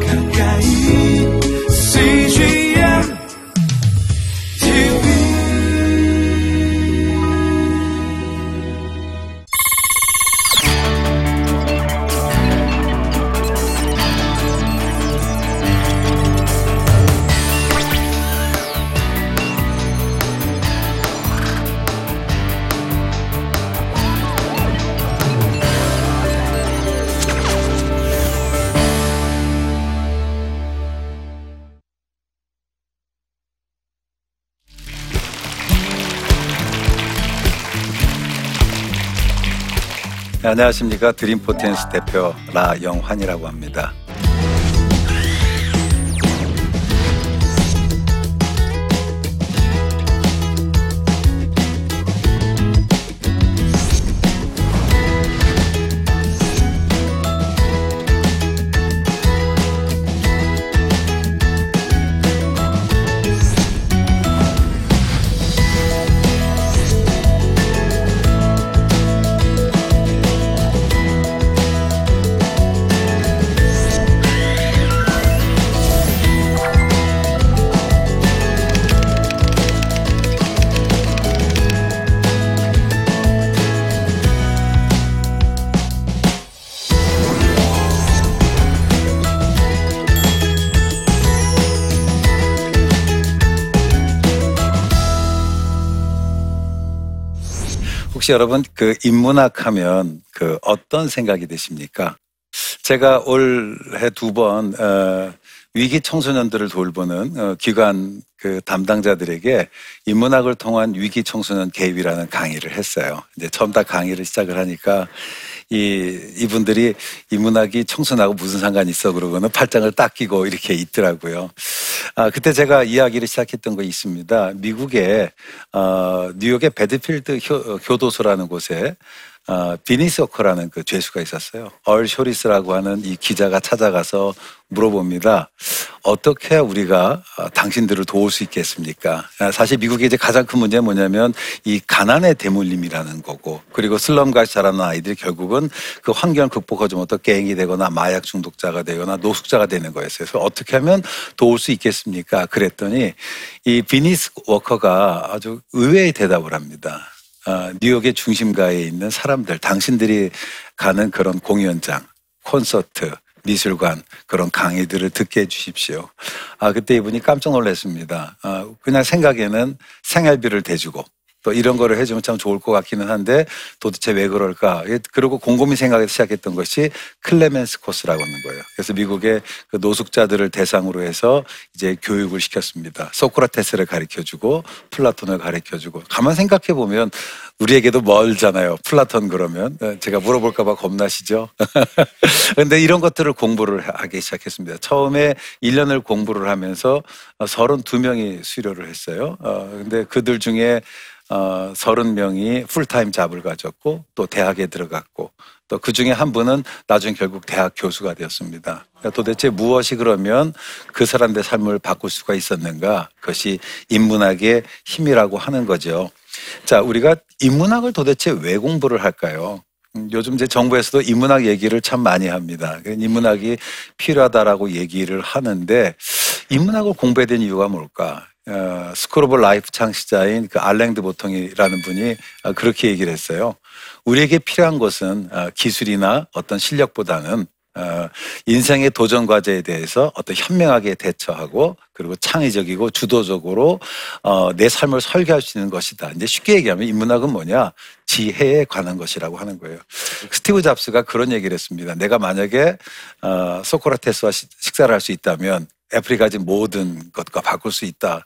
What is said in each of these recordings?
가까 안녕하십니까 드림포텐스 대표 라영환이라고 합니다. 혹시 여러분 그 인문학 하면 그 어떤 생각이 드십니까? 제가 올해 두번 어, 위기 청소년들을 돌보는 어, 기관 그 담당자들에게 인문학을 통한 위기 청소년 개입이라는 강의를 했어요. 이제 처음 다 강의를 시작을 하니까 이 이분들이 인문학이 청소년하고 무슨 상관이 있어 그러고는 팔짱을 딱 끼고 이렇게 있더라고요. 아 그때 제가 이야기를 시작했던 거 있습니다. 미국의 어, 뉴욕의 베드필드 효, 교도소라는 곳에 어, 비니스 워커라는 그 죄수가 있었어요. 얼 쇼리스라고 하는 이 기자가 찾아가서 물어봅니다. 어떻게 우리가 어, 당신들을 도울 수 있겠습니까? 아, 사실 미국의 이제 가장 큰 문제는 뭐냐면 이 가난의 대물림이라는 거고 그리고 슬럼가에서 자라는 아이들이 결국은 그 환경을 극복하지 못해 갱이 되거나 마약 중독자가 되거나 노숙자가 되는 거였어요. 그래서 어떻게 하면 도울 수 있겠습니까? 그랬더니 이 비니스 워커가 아주 의외의 대답을 합니다. 어, 뉴욕의 중심가에 있는 사람들, 당신들이 가는 그런 공연장, 콘서트, 미술관 그런 강의들을 듣게 해주십시오. 아 그때 이분이 깜짝 놀랐습니다. 아, 그냥 생각에는 생활비를 대주고 또 이런 거를 해주면 참 좋을 것 같기는 한데 도대체 왜 그럴까? 그리고 곰곰이 생각해서 시작했던 것이 클레멘트 코스라고 하는 거예요. 그래서 미국의 그 노숙자들을 대상으로 해서 이제 교육을 시켰습니다. 소크라테스를 가르쳐주고 플라톤을 가르쳐주고 가만 생각해 보면 우리에게도 멀잖아요. 플라톤 그러면 제가 물어볼까봐 겁나시죠? 근데 이런 것들을 공부를 하기 시작했습니다. 처음에 1년을 공부를 하면서 32명이 수료를 했어요. 어, 근데 그들 중에 어, 30명이 full-time job을 가졌고 또 대학에 들어갔고 또 그 중에 한 분은 나중에 결국 대학 교수가 되었습니다. 그러니까 도대체 무엇이 그러면 그 사람들의 삶을 바꿀 수가 있었는가? 그것이 인문학의 힘이라고 하는 거죠. 자, 우리가 인문학을 도대체 왜 공부를 할까요? 음, 요즘 제 정부에서도 인문학 얘기를 참 많이 합니다. 인문학이 필요하다라고 얘기를 하는데 인문학을 공부해야 되는 이유가 뭘까? 어, of Life 창시자인 그 알랭드 보통이라는 분이 어, 그렇게 얘기를 했어요. 우리에게 필요한 것은 어, 기술이나 어떤 실력보다는 어, 인생의 도전 과제에 대해서 어떤 현명하게 대처하고 그리고 창의적이고 주도적으로 어, 내 삶을 설계할 수 있는 것이다. 이제 쉽게 얘기하면 인문학은 뭐냐? 지혜에 관한 것이라고 하는 거예요. 스티브 잡스가 그런 얘기를 했습니다. 내가 만약에 어, 소크라테스와 식사를 할 수 있다면 애플이 가진 모든 것과 바꿀 수 있다.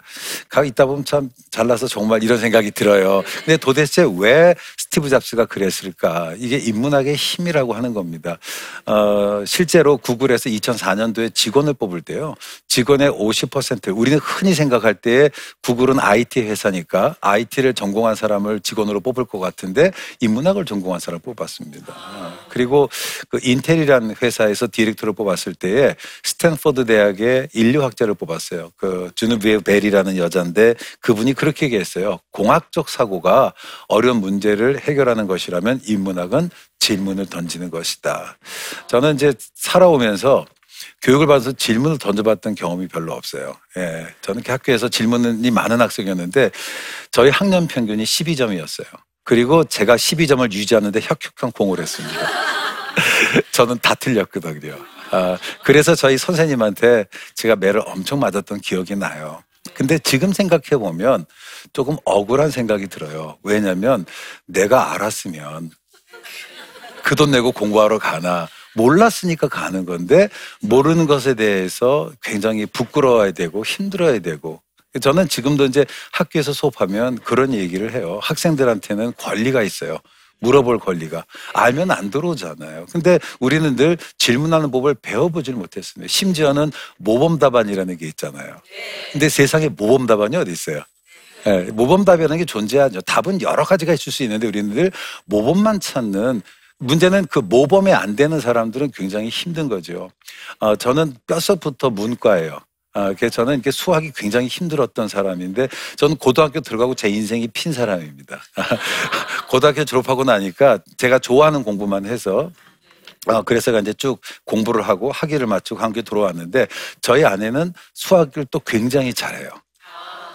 가 있다 보면 참 잘나서 정말 이런 생각이 들어요. 근데 도대체 왜 스티브 잡스가 그랬을까? 이게 인문학의 힘이라고 하는 겁니다. 어, 실제로 구글에서 2004년도에 직원을 뽑을 때요. 직원의 50% 우리는 흔히 생각할 때 구글은 IT 회사니까 IT를 전공한 사람을 직원으로 뽑을 것 같은데 인문학을 전공한 사람을 뽑았습니다. 그리고 그 인텔이라는 회사에서 디렉터를 뽑았을 때에 스탠퍼드 대학의 인류학자를 뽑았어요. 그 주누비에 벨이라는 여자인데 그분이 그렇게 얘기했어요. 공학적 사고가 어려운 문제를 해결하는 것이라면 인문학은 질문을 던지는 것이다. 저는 이제 살아오면서 교육을 받아서 질문을 던져봤던 경험이 별로 없어요. 예. 저는 그 학교에서 질문이 많은 학생이었는데 저희 학년 평균이 12점이었어요. 그리고 제가 12점을 유지하는데 혁혁한 공을 했습니다. 저는 다 틀렸거든요. 아, 그래서 저희 선생님한테 제가 매를 엄청 맞았던 기억이 나요. 근데 지금 생각해 보면 조금 억울한 생각이 들어요. 왜냐면 내가 알았으면 그 돈 내고 공부하러 가나 몰랐으니까 가는 건데 모르는 것에 대해서 굉장히 부끄러워야 되고 힘들어야 되고 저는 지금도 이제 학교에서 수업하면 그런 얘기를 해요. 학생들한테는 권리가 있어요. 물어볼 권리가 알면 안 들어오잖아요. 근데 우리는 늘 질문하는 법을 배워보질 못했습니다. 심지어는 모범 답안이라는 게 있잖아요. 근데 세상에 모범 답안이 어디 있어요? 네, 모범 답이라는 게 존재하죠. 답은 여러 가지가 있을 수 있는데 우리는 늘 모범만 찾는 문제는 그 모범에 안 되는 사람들은 굉장히 힘든 거죠. 어, 저는 뼛속부터 문과예요. 아, 그래서 저는 이렇게 수학이 굉장히 힘들었던 사람인데 저는 고등학교 들어가고 제 인생이 핀 사람입니다. 고등학교 졸업하고 나니까 제가 좋아하는 공부만 해서 어, 그래서 이제 쭉 공부를 하고 학위를 마치고 한국에 들어왔는데 저희 아내는 수학을 또 굉장히 잘해요.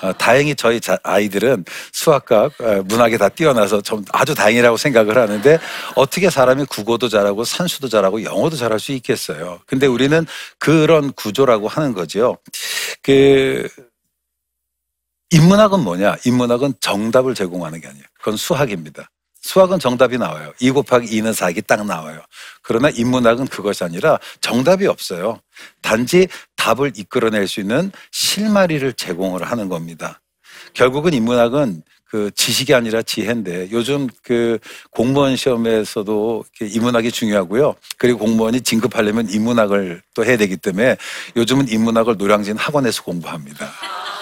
어, 다행히 저희 자, 아이들은 수학과 어, 문학에 다 뛰어나서 좀 아주 다행이라고 생각을 하는데 어떻게 사람이 국어도 잘하고 산수도 잘하고 영어도 잘할 수 있겠어요. 근데 우리는 그런 구조라고 하는 거죠. 그 인문학은 뭐냐? 인문학은 정답을 제공하는 게 아니에요. 그건 수학입니다. 수학은 정답이 나와요. 2 곱하기 2는 4기 딱 나와요. 그러나 인문학은 그것이 아니라 정답이 없어요. 단지 답을 이끌어낼 수 있는 실마리를 제공을 하는 겁니다. 결국은 인문학은 그 지식이 아니라 지혜인데 요즘 그 공무원 시험에서도 인문학이 중요하고요. 그리고 공무원이 진급하려면 인문학을 또 해야 되기 때문에 요즘은 인문학을 노량진 학원에서 공부합니다.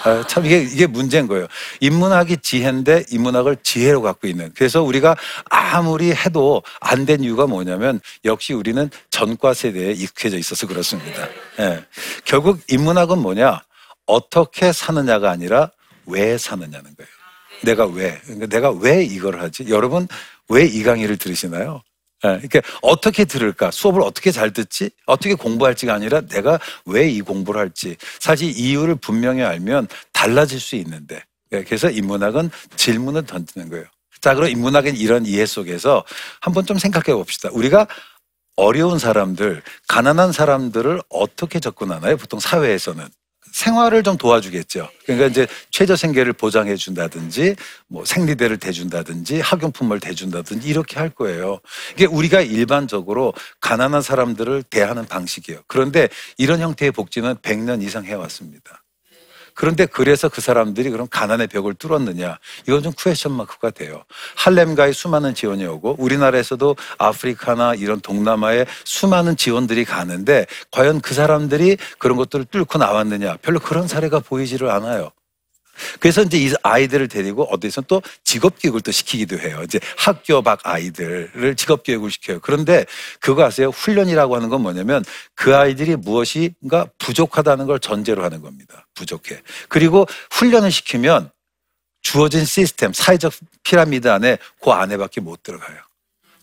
아, 참 이게 이게 문제인 거예요. 인문학이 지혜인데 인문학을 지혜로 갖고 있는. 그래서 우리가 아무리 해도 안 된 이유가 뭐냐면 역시 우리는 전과 세대에 익숙해져 있어서 그렇습니다. 예. 결국 인문학은 뭐냐? 어떻게 사느냐가 아니라 왜 사느냐는 거예요. 내가 왜? 그러니까 내가 왜 이걸 하지? 여러분 왜 이 강의를 들으시나요? 예, 그러니까 어떻게 들을까? 수업을 어떻게 잘 듣지? 어떻게 공부할지가 아니라 내가 왜 이 공부를 할지. 사실 이유를 분명히 알면 달라질 수 있는데. 예, 그래서 인문학은 질문을 던지는 거예요. 자, 그럼 인문학은 이런 이해 속에서 한번 좀 생각해 봅시다. 우리가 어려운 사람들, 가난한 사람들을 어떻게 접근하나요? 보통 사회에서는. 생활을 좀 도와주겠죠. 그러니까 이제 최저 생계를 보장해 준다든지 뭐 생리대를 대준다든지 학용품을 대준다든지 이렇게 할 거예요. 이게 우리가 일반적으로 가난한 사람들을 대하는 방식이에요. 그런데 이런 형태의 복지는 100년 이상 해왔습니다. 그런데 그래서 그 사람들이 그럼 가난의 벽을 뚫었느냐? 이건 좀 쿠에션 마크가 돼요. 할렘가에 수많은 지원이 오고 우리나라에서도 아프리카나 이런 동남아에 수많은 지원들이 가는데 과연 그 사람들이 그런 것들을 뚫고 나왔느냐? 별로 그런 사례가 보이지를 않아요. 그래서 이제 이 아이들을 데리고 어디서 또 직업 교육을 또 시키기도 해요. 이제 학교 밖 아이들을 직업 교육을 시켜요. 그런데 그거 아세요? 훈련이라고 하는 건 뭐냐면 그 아이들이 무엇인가 부족하다는 걸 전제로 하는 겁니다. 부족해. 그리고 훈련을 시키면 주어진 시스템, 사회적 피라미드 안에 그 안에밖에 못 들어가요.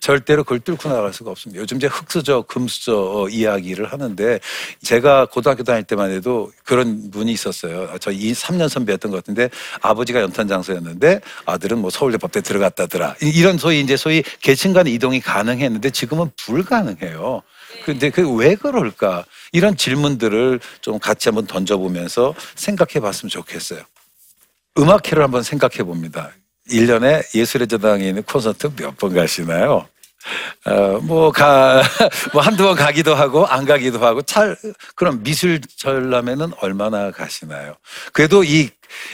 절대로 그걸 뚫고 나갈 수가 없습니다. 요즘 이제 흑수저, 금수저 이야기를 하는데 제가 고등학교 다닐 때만 해도 그런 분이 있었어요. 저 2, 3년 선배였던 것 같은데 아버지가 연탄장소였는데 아들은 뭐 서울대 법대 들어갔다더라. 이런 소위 이제 소위 계층 간 이동이 가능했는데 지금은 불가능해요. 근데 그 왜 그럴까? 이런 질문들을 좀 같이 한번 던져보면서 생각해 봤으면 좋겠어요. 음악회를 한번 생각해 봅니다. 1년에 예술의 저당에 있는 콘서트 몇 번 가시나요? 어, 뭐, 가, 뭐, 한두 번 가기도 하고, 안 가기도 하고, 찰, 그럼 미술 전람회는 얼마나 가시나요? 그래도 이,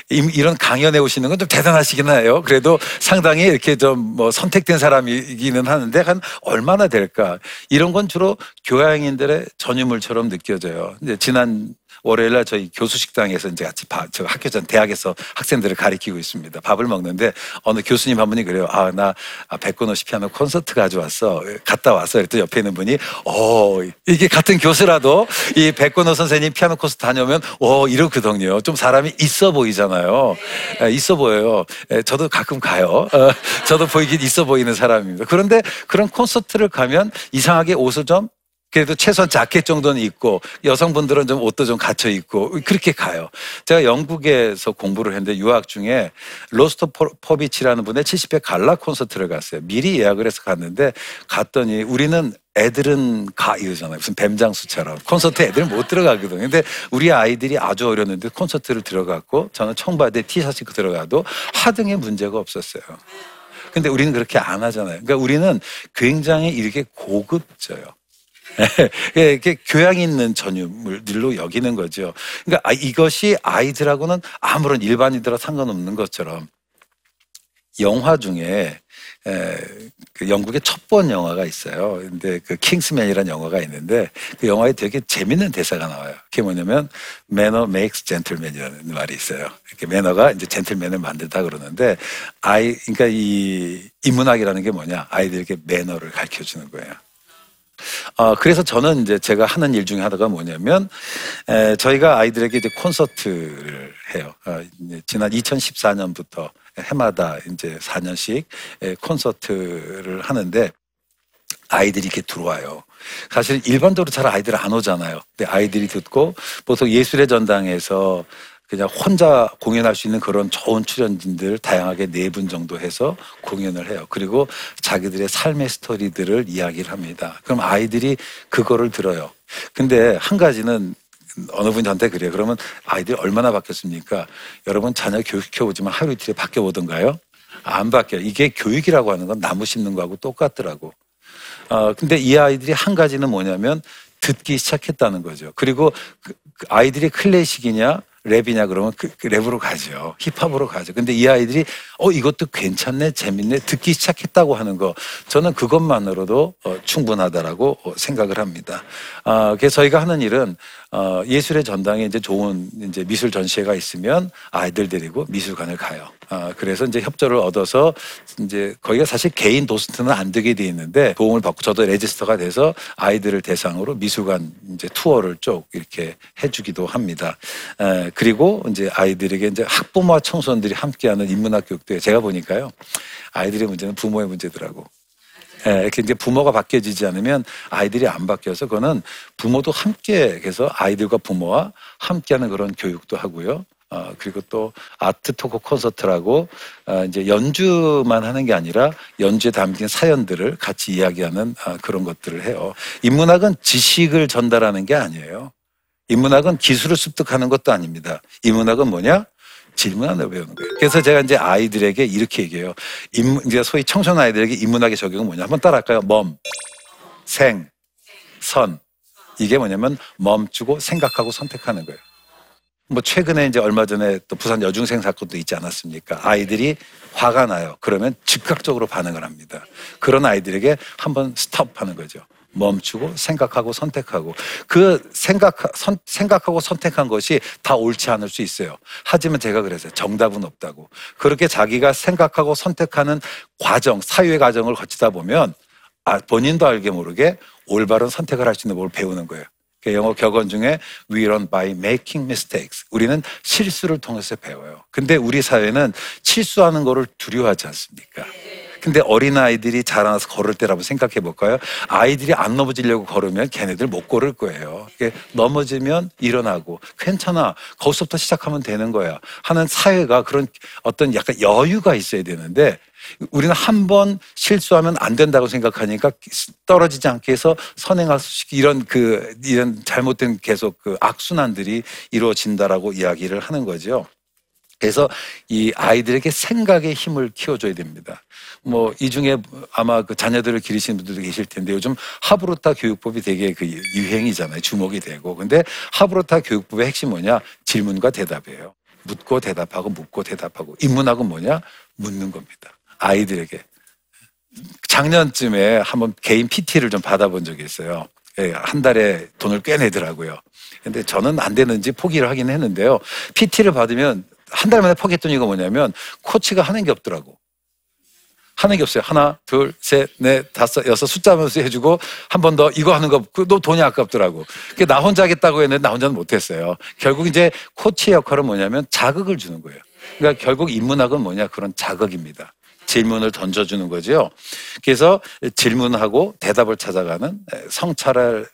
이런 강연에 오시는 건 좀 대단하시긴 해요. 그래도 상당히 이렇게 좀 뭐 선택된 사람이기는 하는데, 한 얼마나 될까? 이런 건 주로 교양인들의 전유물처럼 느껴져요. 이제 지난 월요일 날 저희 교수 식당에서 이제 같이 밥, 저 학교 전 대학에서 학생들을 가리키고 있습니다. 밥을 먹는데 어느 교수님 한 분이 그래요. 아, 나 백건호시 피아노 콘서트 가져왔어. 갔다 왔어. 그랬더니 옆에 있는 분이 어, 이게 같은 교수라도 이 백건호 선생님 피아노 콘서트 다녀오면 어, 이렇거든요. 좀 사람이 있어 보이잖아요. 예, 있어 보여요. 예, 저도 가끔 가요. 어, 저도 보이긴 있어 보이는 사람입니다. 그런데 그런 콘서트를 가면 이상하게 옷을 좀 그래도 최소한 자켓 정도는 입고 여성분들은 좀 옷도 좀 갖춰 입고 그렇게 가요. 제가 영국에서 공부를 했는데 유학 중에 로스터 포비치라는 분의 70회 갈라 콘서트를 갔어요. 미리 예약을 해서 갔는데 갔더니 우리는 애들은 가 이러잖아요. 무슨 뱀장수처럼 콘서트 애들은 못 들어가거든요. 근데 우리 아이들이 아주 어렸는데 콘서트를 들어갔고 저는 청바지에 티셔츠 입고 들어가도 하등에 문제가 없었어요. 근데 우리는 그렇게 안 하잖아요. 그러니까 우리는 굉장히 이렇게 고급져요. 예, 이렇게 교양 있는 전유물들로 여기는 거죠. 그러니까 아, 이것이 아이들하고는 아무런 일반인들과 상관없는 것처럼 영화 중에 에, 그 영국의 첫 번 영화가 있어요. 근데 그 킹스맨이라는 영화가 있는데 그 영화에 되게 재밌는 대사가 나와요. 그게 뭐냐면 매너 메이크스 젠틀맨이라는 말이 있어요. 이렇게 매너가 이제 젠틀맨을 만들다 그러는데 아이 그러니까 이 인문학이라는 게 뭐냐? 아이들에게 매너를 가르쳐 주는 거예요. 어, 그래서 저는 이제 제가 하는 일 중에 하나가 뭐냐면, 에, 저희가 아이들에게 이제 콘서트를 해요. 어, 지난 2014년부터 해마다 이제 4년씩 에, 콘서트를 하는데, 아이들이 이렇게 들어와요. 사실 일반적으로 잘 아이들 안 오잖아요. 근데 아이들이 듣고 보통 예술의 전당에서 그냥 혼자 공연할 수 있는 그런 좋은 출연진들 다양하게 네 분 정도 해서 공연을 해요. 그리고 자기들의 삶의 스토리들을 이야기를 합니다. 그럼 아이들이 그거를 들어요. 근데 한 가지는 어느 분이 저한테 그래요. 그러면 아이들이 얼마나 바뀌었습니까? 여러분 자녀 교육시켜보지만 하루 이틀에 바뀌어 보던가요? 안 바뀌어요. 이게 교육이라고 하는 건 나무 심는 거하고 똑같더라고. 어, 근데 이 아이들이 한 가지는 뭐냐면 듣기 시작했다는 거죠. 그리고 그, 그 아이들이 클래식이냐 랩이냐 그러면 그, 그 랩으로 가죠. 힙합으로 가죠. 근데 이 아이들이 어 이것도 괜찮네, 재밌네, 듣기 시작했다고 하는 거 저는 그것만으로도 어, 충분하다라고 어, 생각을 합니다. 아, 그래서 저희가 하는 일은 어, 예술의 전당에 이제 좋은 이제 미술 전시회가 있으면 아이들 데리고 미술관을 가요. 아, 그래서 이제 협조를 얻어서 이제 거기가 사실 개인 도스트는 안 되게 돼 있는데 도움을 받고 저도 레지스터가 돼서 아이들을 대상으로 미술관 이제 투어를 쭉 이렇게 해주기도 합니다. 에, 그리고 이제 아이들에게 이제 학부모와 청소년들이 함께하는 인문학 교육도 제가 보니까요 아이들의 문제는 부모의 문제더라고. 예, 이렇게 이제 부모가 바뀌어지지 않으면 아이들이 안 바뀌어서 그거는 부모도 함께 해서 아이들과 부모와 함께하는 그런 교육도 하고요. 어, 그리고 또 아트 토크 콘서트라고 어, 이제 연주만 하는 게 아니라 연주에 담긴 사연들을 같이 이야기하는 어, 그런 것들을 해요. 인문학은 지식을 전달하는 게 아니에요. 인문학은 기술을 습득하는 것도 아닙니다. 인문학은 뭐냐? 질문하는 배우는 거예요. 그래서 제가 이제 아이들에게 이렇게 얘기해요. 인문, 이제 소위 청소년 아이들에게 인문학의 적용은 뭐냐? 한번 따라할까요? 멈, 생, 선. 이게 뭐냐면 멈추고 생각하고 선택하는 거예요. 뭐 최근에 이제 얼마 전에 또 부산 여중생 사건도 있지 않았습니까? 아이들이 화가 나요. 그러면 즉각적으로 반응을 합니다. 그런 아이들에게 한번 스톱하는 거죠. 멈추고 생각하고 선택하고 그 생각 선, 생각하고 선택한 것이 다 옳지 않을 수 있어요. 하지만 제가 그래서 정답은 없다고 그렇게 자기가 생각하고 선택하는 과정 사유의 과정을 거치다 보면 아, 본인도 알게 모르게 올바른 선택을 할 수 있는 법을 배우는 거예요. 그 영어 격언 중에 we learn by making mistakes. 우리는 실수를 통해서 배워요. 근데 우리 사회는 실수하는 거를 두려워하지 않습니까? 근데 어린 아이들이 자라나서 걸을 때라고 생각해 볼까요? 아이들이 안 넘어지려고 걸으면 걔네들 못 걸을 거예요. 넘어지면 일어나고 괜찮아. 거기서부터 시작하면 되는 거야. 하는 사회가 그런 어떤 약간 여유가 있어야 되는데 우리는 한 번 실수하면 안 된다고 생각하니까 떨어지지 않게 해서 선행할 수 이런 그 이런 잘못된 계속 그 악순환들이 이루어진다라고 이야기를 하는 거죠. 그래서 이 아이들에게 생각의 힘을 키워줘야 됩니다. 뭐, 이 중에 아마 그 자녀들을 기르시는 분들도 계실 텐데 요즘 하브로타 교육법이 되게 그 유행이잖아요. 주목이 되고. 근데 하브로타 교육법의 핵심 뭐냐? 질문과 대답이에요. 묻고 대답하고 묻고 대답하고. 인문학은 뭐냐? 묻는 겁니다. 아이들에게. 작년쯤에 한번 개인 PT를 좀 받아본 적이 있어요. 예, 한 달에 돈을 꽤 내더라고요. 근데 저는 안 되는지 포기를 하긴 했는데요. PT를 받으면 한 달 만에 포기했던 이유가 뭐냐면 코치가 하는 게 없더라고. 하는 게 없어요. 하나, 둘, 셋, 넷, 다섯, 여섯 숫자면서 해주고 한 번 더 이거 하는 거, 너 돈이 아깝더라고. 나 혼자 하겠다고 했는데 나 혼자는 못했어요. 결국 이제 코치의 역할은 뭐냐면 자극을 주는 거예요. 그러니까 결국 인문학은 뭐냐 그런 자극입니다. 질문을 던져주는 거죠. 그래서 질문하고 대답을 찾아가는 성찰을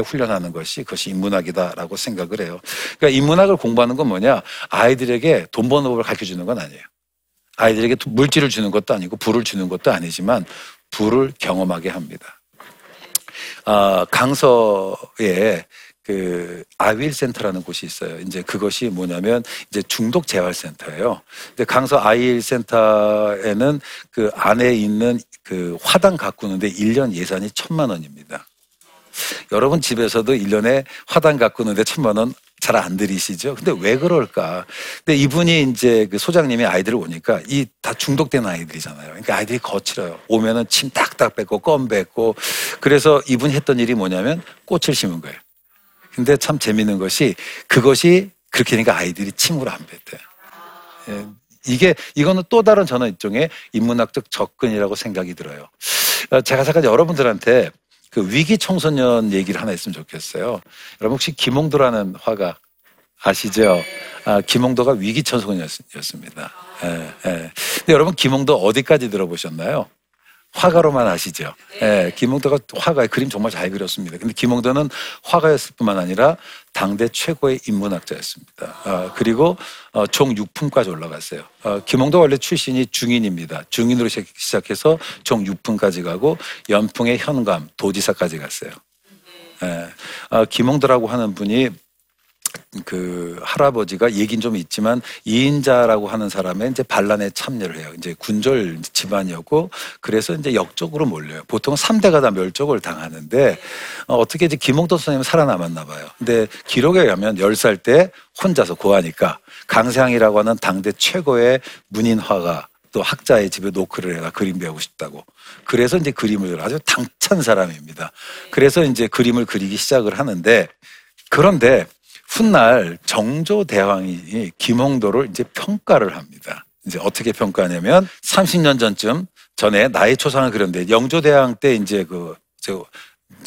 훈련하는 것이 그것이 인문학이다라고 생각을 해요. 그러니까 인문학을 공부하는 건 뭐냐? 아이들에게 돈 버는 법을 가르쳐 주는 건 아니에요. 아이들에게 물질을 주는 것도 아니고 불을 주는 것도 아니지만 불을 경험하게 합니다. 아, 강서에 그 아윌 센터라는 곳이 있어요. 이제 그것이 뭐냐면 이제 중독 재활 센터예요. 근데 강서 아윌 센터에는 그 안에 있는 그 화단 가꾸는데 1년 예산이 천만 원입니다. 여러분 집에서도 1년에 화단 가꾸는데 천만 원 잘 안 들이시죠? 근데 왜 그럴까? 근데 이분이 이제 그 소장님이 아이들을 오니까 이 다 중독된 아이들이잖아요. 그러니까 아이들이 거칠어요. 오면은 침 딱딱 뱉고 껌 뱉고 그래서 이분이 했던 일이 뭐냐면 꽃을 심은 거예요. 근데 참 재밌는 것이 그것이 그렇게 되니까 아이들이 침으로 안 뱉대요. 예, 이게 이거는 또 다른 저는 일종의 인문학적 접근이라고 생각이 들어요. 어, 제가 잠깐 여러분들한테 그 위기 청소년 얘기를 하나 했으면 좋겠어요. 여러분 혹시 김홍도라는 화가 아시죠? 아, 김홍도가 위기 청소년이었습니다. 예, 예. 근데 여러분 김홍도 어디까지 들어보셨나요? 화가로만 아시죠? 예, 김홍도가 화가 그림 정말 잘 그렸습니다. 근데 김홍도는 화가였을 뿐만 아니라 당대 최고의 인문학자였습니다. 아, 그리고 어, 종 6품까지 올라갔어요. 어, 김홍도 원래 출신이 중인입니다. 중인으로 시- 시작해서 종 6품까지 가고 연풍의 현감, 도지사까지 갔어요. 예, 아, 김홍도라고 하는 분이 그 할아버지가 얘긴 좀 있지만 이인자라고 하는 사람의 이제 반란에 참여를 해요. 이제 군졸 집안이었고 그래서 이제 역적으로 몰려요. 보통 3대가 다 멸족을 당하는데 어, 어떻게 이제 김홍도 선생님은 살아남았나 봐요. 근데 기록에 의하면 10살 때 혼자서 고하니까 강세항이라고 하는 당대 최고의 문인화가 또 학자의 집에 노크를 해가 그림 배우고 싶다고. 그래서 이제 그림을 아주 당찬 사람입니다. 그래서 이제 그림을 그리기 시작을 하는데 그런데 훗날 정조 대왕이 김홍도를 이제 평가를 합니다. 이제 어떻게 평가하냐면 30년 전쯤 전에 나의 초상을 그렸는데 영조 대왕 때 이제 그, 저,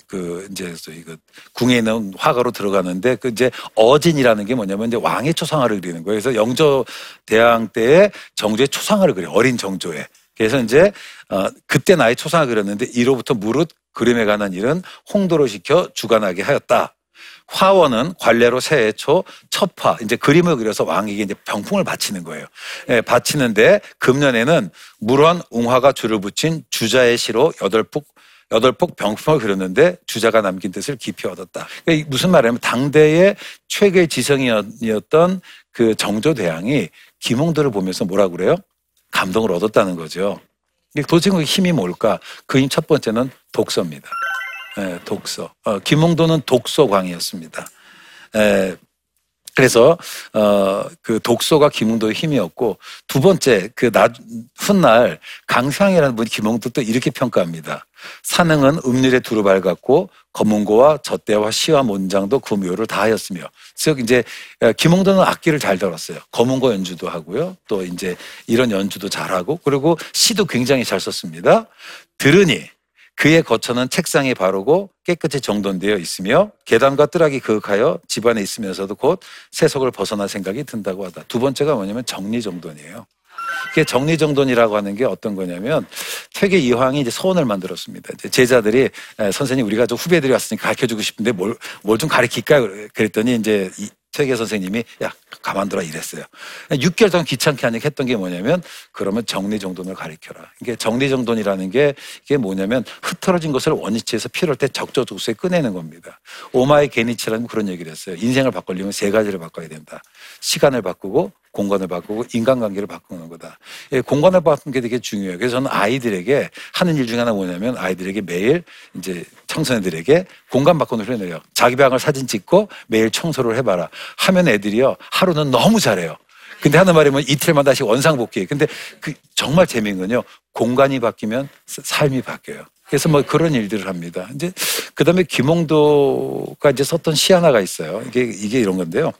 그, 이제, 저 이거, 궁에 있는 화가로 들어가는데, 그 이제 어진이라는 게 뭐냐면 이제 왕의 초상화를 그리는 거예요. 그래서 영조 대왕 때에 정조의 초상화를 그려요. 어린 정조에. 그래서 이제, 어, 그때 나의 초상화를 그렸는데, 이로부터 무릇 그림에 관한 일은 홍도로 시켜 주관하게 하였다. 화원은 관례로 새해 초 첫화 이제 그림을 그려서 왕에게 이제 병풍을 바치는 거예요. 예, 바치는데 금년에는 물원 웅화가 줄을 붙인 주자의 시로 여덟 폭 여덟 폭 병풍을 그렸는데 주자가 남긴 뜻을 깊이 얻었다. 그러니까 이 무슨 말이냐면 당대의 최고의 지성이었던 그 정조대왕이 김홍도를 보면서 뭐라 그래요? 감동을 얻었다는 거죠. 도대체 그 힘이 뭘까? 그 힘 첫 번째는 독서입니다. 예, 독서. 어, 김홍도는 독서광이었습니다. 예, 그래서 어 그 독서가 김홍도의 힘이었고 두 번째 그 나 훗날 강상이라는 분이 김홍도 또 이렇게 평가합니다. 사능은 음률에 두루 밝았고 검은고와 젖대와 시와 문장도 그 묘를 다하였으며 즉 이제 어, 김홍도는 악기를 잘 들었어요. 검은고 연주도 하고요. 또 이제 이런 연주도 잘하고 그리고 시도 굉장히 잘 썼습니다. 들으니 그의 거처는 책상에 바르고 깨끗이 정돈되어 있으며 계단과 뜰하기 그윽하여 집안에 있으면서도 곧 세속을 벗어날 생각이 든다고 하다. 두 번째가 뭐냐면 정리정돈이에요. 그게 정리정돈이라고 하는 게 어떤 거냐면 퇴계 이황이 이제 서원을 만들었습니다. 이제 제자들이 에, 선생님 우리가 좀 후배들이 왔으니까 가르쳐주고 싶은데 뭘 뭘 좀 가르칠까 그랬더니 이제 이 퇴계 선생님이 야 가만둬라 이랬어요. 6개월 동안 귀찮게 하니까 했던 게 뭐냐면 그러면 정리정돈을 가르쳐라. 이게 정리정돈이라는 게 이게 뭐냐면 흐트러진 것을 원위치에서 필요할 때 적절도수에 꺼내는 겁니다. 오마이 게니치라는 그런 얘기를 했어요. 인생을 바꾸려면 세 가지를 바꿔야 된다. 시간을 바꾸고 공간을 바꾸고 인간관계를 바꾸는 거다. 예, 공간을 바꾸는 게 되게 중요해요. 그래서 저는 아이들에게 하는 일 중에 하나 뭐냐면 아이들에게 매일 이제 청소년들에게 공간 바꾸는 훈련을 해요. 자기 방을 사진 찍고 매일 청소를 해봐라. 하면 애들이요. 하루는 너무 잘해요. 근데 하는 말이 면 이틀마다 다시 원상복귀. 근데 그 정말 재미있는 건요. 공간이 바뀌면 사- 삶이 바뀌어요. 그래서 뭐 그런 일들을 합니다. 이제 그다음에 김홍도가 이제 썼던 시 하나가 있어요. 이게 이게 이런 건데요.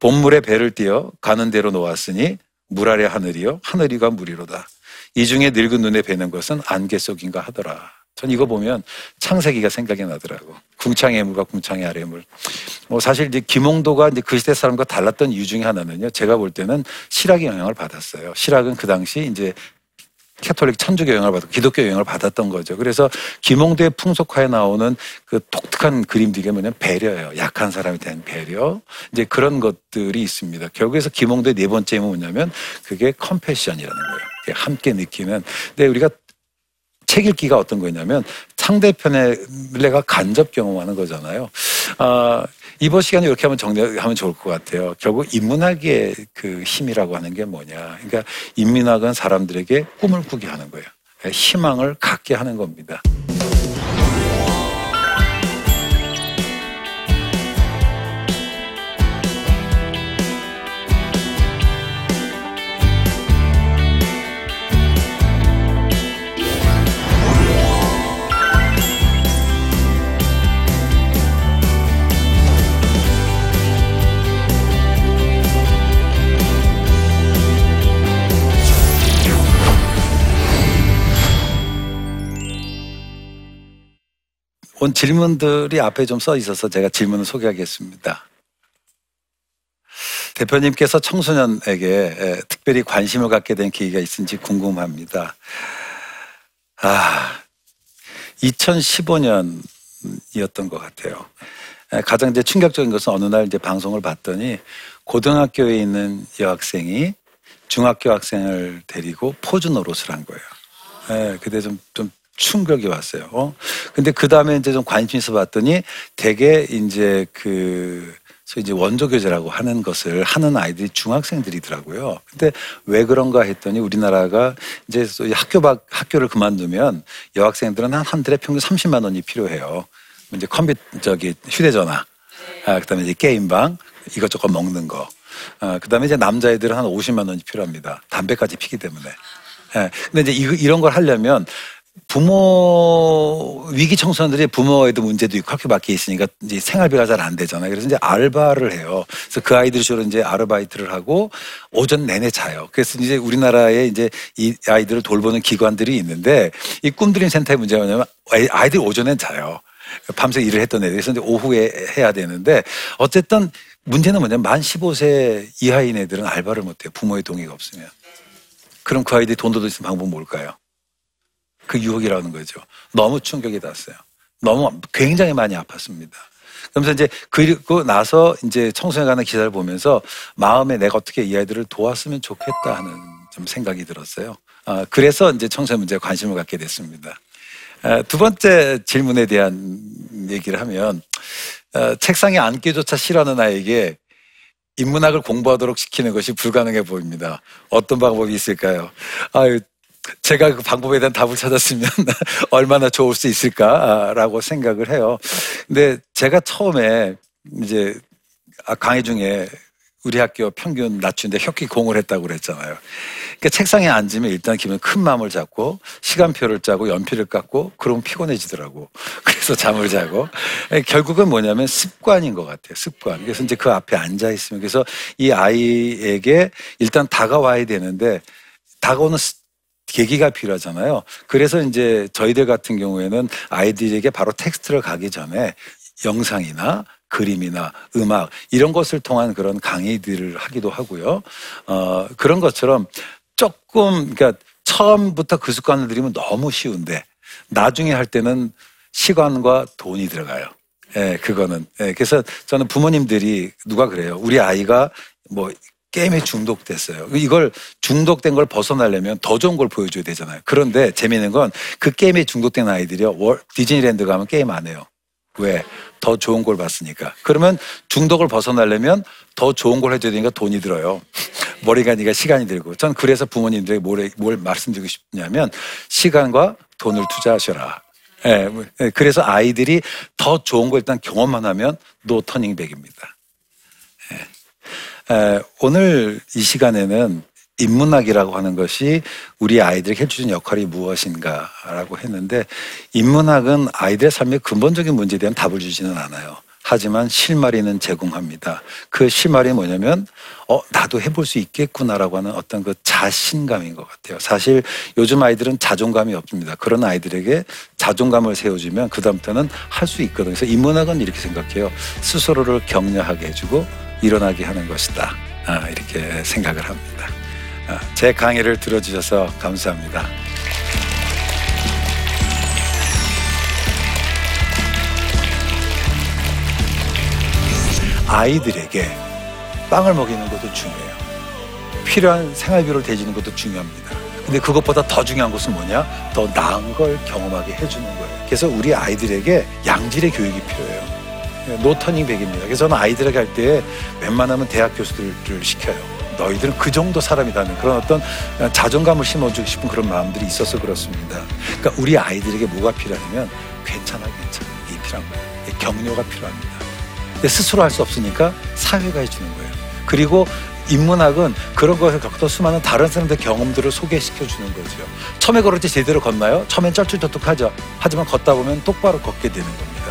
봄물에 배를 띄어 가는 대로 놓았으니 물 아래 하늘이요 하늘이가 물이로다. 이 중에 늙은 눈에 뵈는 것은 안개 속인가 하더라. 전 이거 보면 창세기가 생각이 나더라고. 궁창의 물과 궁창의 아래 물. 뭐 사실 이제 김홍도가 이제 그 시대 사람과 달랐던 이유 중에 하나는요. 제가 볼 때는 실학의 영향을 받았어요. 실학은 그 당시 이제 가톨릭 천주교 영향을 받고 기독교 영향을 받았던 거죠. 그래서 김홍도의 풍속화에 나오는 그 독특한 그림들이 뭐냐면 배려예요. 약한 사람에 대한 배려. 이제 그런 것들이 있습니다. 결국에서 김홍도 네 번째는 뭐냐면 그게 compassion이라는 거예요. 함께 느끼는. 근데 우리가 책 읽기가 어떤 거냐면 상대편의 내가 간접 경험하는 거잖아요. 아, 이번 시간에 이렇게 하면 정리하면 좋을 것 같아요. 결국 인문학의 그 힘이라고 하는 게 뭐냐. 그러니까 인문학은 사람들에게 꿈을 꾸게 하는 거예요. 희망을 갖게 하는 겁니다. 온 질문들이 앞에 좀 써 있어서 제가 질문을 소개하겠습니다. 대표님께서 청소년에게 특별히 관심을 갖게 된 계기가 있은지 궁금합니다. 아, 2015년이었던 것 같아요. 가장 이제 충격적인 것은 어느 날 이제 방송을 봤더니 고등학교에 있는 여학생이 중학교 학생을 데리고 포즈 노릇을 한 거예요. 예, 그때 좀, 좀 충격이 왔어요. 어? 근데 그 다음에 이제 좀 관심 있어 봤더니 대개 이제 그, 소 이제 원조 교제라고 하는 것을 하는 아이들이 중학생들이더라고요. 근데 왜 그런가 했더니 우리나라가 이제 학교 밖, 학교를 그만두면 여학생들은 한, 한 달에 평균 30만 원이 필요해요. 이제 컴퓨터, 저기 휴대전화, 아, 그 다음에 이제 게임방, 이것저것 먹는 거. 아, 그 다음에 이제 남자애들은 한 50만 원이 필요합니다. 담배까지 피기 때문에. 예. 근데 이제 이 런 걸 하려면 부모 위기 청소년들이 부모에도 문제도 있고 학교 밖에 있으니까 이제 생활비가 잘 안 되잖아요. 그래서 이제 알바를 해요. 그래서 그 아이들이 주로 이제 아르바이트를 하고 오전 내내 자요. 그래서 이제 우리나라에 이제 이 아이들을 돌보는 기관들이 있는데 이 꿈드림 센터의 문제가 뭐냐면 아이들이 오전엔 자요. 밤새 일을 했던 애들이 그래서 이제 오후에 해야 되는데 어쨌든 문제는 뭐냐면 만 15세 이하인 애들은 알바를 못 해요. 부모의 동의가 없으면. 그럼 그 아이들이 돈도 있으면 방법 뭘까요? 그 유혹이라는 거죠. 너무 충격이 났어요. 너무 굉장히 많이 아팠습니다. 그러면서 이제 그리고 나서 이제 청소년 가는 기사를 보면서 마음에 내가 어떻게 이 아이들을 도왔으면 좋겠다 하는 좀 생각이 들었어요. 아, 그래서 이제 청소년 문제에 관심을 갖게 됐습니다. 아, 두 번째 질문에 대한 얘기를 하면 아, 책상에 앉기조차 싫어하는 아이에게 인문학을 공부하도록 시키는 것이 불가능해 보입니다. 어떤 방법이 있을까요? 아유, 제가 그 방법에 대한 답을 찾았으면 얼마나 좋을 수 있을까라고 생각을 해요. 근데 제가 처음에 이제 아, 강의 중에 우리 학교 평균 낮추는데 혁기 공을 했다고 그랬잖아요. 그러니까 책상에 앉으면 일단 기분 큰 마음을 잡고 시간표를 짜고 연필을 깎고 그러면 피곤해지더라고. 그래서 잠을 자고 결국은 뭐냐면 습관인 것 같아요. 습관. 그래서 이제 그 앞에 앉아 있으면 그래서 이 아이에게 일단 다가와야 되는데 다가오는 계기가 필요하잖아요. 그래서 이제 저희들 같은 경우에는 아이들에게 바로 텍스트를 가기 전에 영상이나 그림이나 음악 이런 것을 통한 그런 강의들을 하기도 하고요. 어, 그런 것처럼 조금 그러니까 처음부터 그 습관을 들이면 너무 쉬운데 나중에 할 때는 시간과 돈이 들어가요. 예, 그거는. 예, 그래서 저는 부모님들이 누가 그래요. 우리 아이가 뭐 게임에 중독됐어요. 이걸 중독된 걸 벗어나려면 더 좋은 걸 보여줘야 되잖아요. 그런데 재미있는 건 그 게임에 중독된 아이들이요. 월, 디즈니랜드 가면 게임 안 해요. 왜? 더 좋은 걸 봤으니까. 그러면 중독을 벗어나려면 더 좋은 걸 해줘야 되니까 돈이 들어요. 머리가 니까 시간이 들고. 전 그래서 부모님들에게 뭘, 뭘 말씀드리고 싶냐면 시간과 돈을 투자하셔라. 예, 예, 그래서 아이들이 더 좋은 걸 일단 경험만 하면 노 터닝백입니다. 예. 오늘 이 시간에는 인문학이라고 하는 것이 우리 아이들에게 해주는 역할이 무엇인가라고 했는데 인문학은 아이들의 삶의 근본적인 문제에 대한 답을 주지는 않아요. 하지만 실마리는 제공합니다. 그 실마리 뭐냐면 어 나도 해볼 수 있겠구나라고 하는 어떤 그 자신감인 것 같아요. 사실 요즘 아이들은 자존감이 없습니다. 그런 아이들에게 자존감을 세워주면 그 다음부터는 할 수 있거든요. 그래서 인문학은 이렇게 생각해요. 스스로를 격려하게 해주고 일어나게 하는 것이다. 아, 이렇게 생각을 합니다. 어, 제 강의를 들어주셔서 감사합니다. 아이들에게 빵을 먹이는 것도 중요해요. 필요한 생활비를 대주는 것도 중요합니다. 근데 그것보다 더 중요한 것은 뭐냐? 더 나은 걸 경험하게 해주는 거예요. 그래서 우리 아이들에게 양질의 교육이 필요해요. no turning back입니다. 그래서 저는 아이들에게 할 때 웬만하면 대학 교수들을 시켜요. 너희들은 그 정도 사람이라는 그런 어떤 자존감을 심어주고 싶은 그런 마음들이 있어서 그렇습니다. 그러니까 우리 아이들에게 뭐가 필요하냐면 괜찮아, 괜찮아. 이게 필요한 거예요. 격려가 필요합니다. 근데 스스로 할 수 없으니까 사회가 해주는 거예요. 그리고 인문학은 그런 것을 겪었던 수많은 다른 사람들의 경험들을 소개시켜 주는 거죠. 처음에 걸을 때 제대로 걷나요? 처음엔 쩔쭉쩔쭉하죠. 하지만 걷다 보면 똑바로 걷게 되는 겁니다.